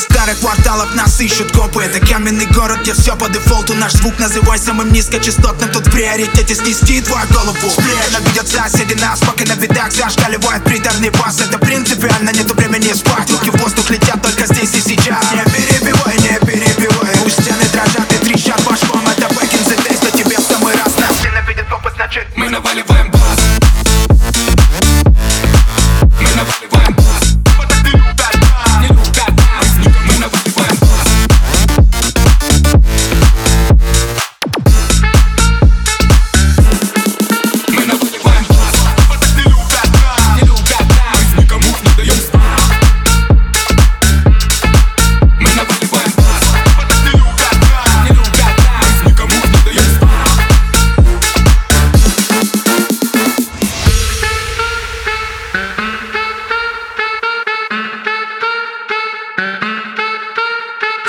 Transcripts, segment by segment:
старых кварталах нас ищут копы. Это каменный город, где все по дефолту. Наш звук называй самым низкочастотным Тут в приоритете снести твою голову. Ненавидят соседи нас, пока на видах Зашкаливает приторный бас Это принципиально, нету времени спать. Руки в воздух летят только здесь и сейчас. Не перебивай, не перебивай. Пусть стены дрожат и трещат башком Это back in the days, тебе в самый раз. Нас ненавидят копы, значит Мы наваливаем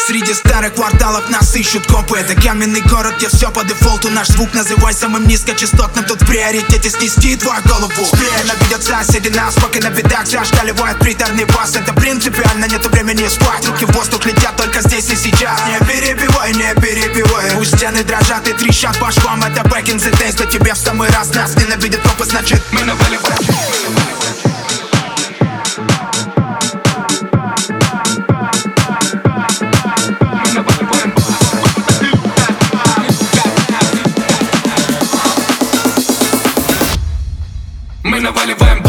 Среди старых кварталов нас ищут копы. Это каменный город, где все по дефолту. Наш звук называй самым низкочастотным. Тут в приоритете снести твою голову. Ненавидят соседи нас, пока на видах Зашкаливает приторный бас Это принципиально, нету времени спать. Руки в воздух летят только здесь и сейчас. Не перебивай, не перебивай. Пусть стены дрожат и трещат швам. Это back in the days, но тебе в самый раз Нас ненавидят копы, значит Мы наваливаем спокойно выливаем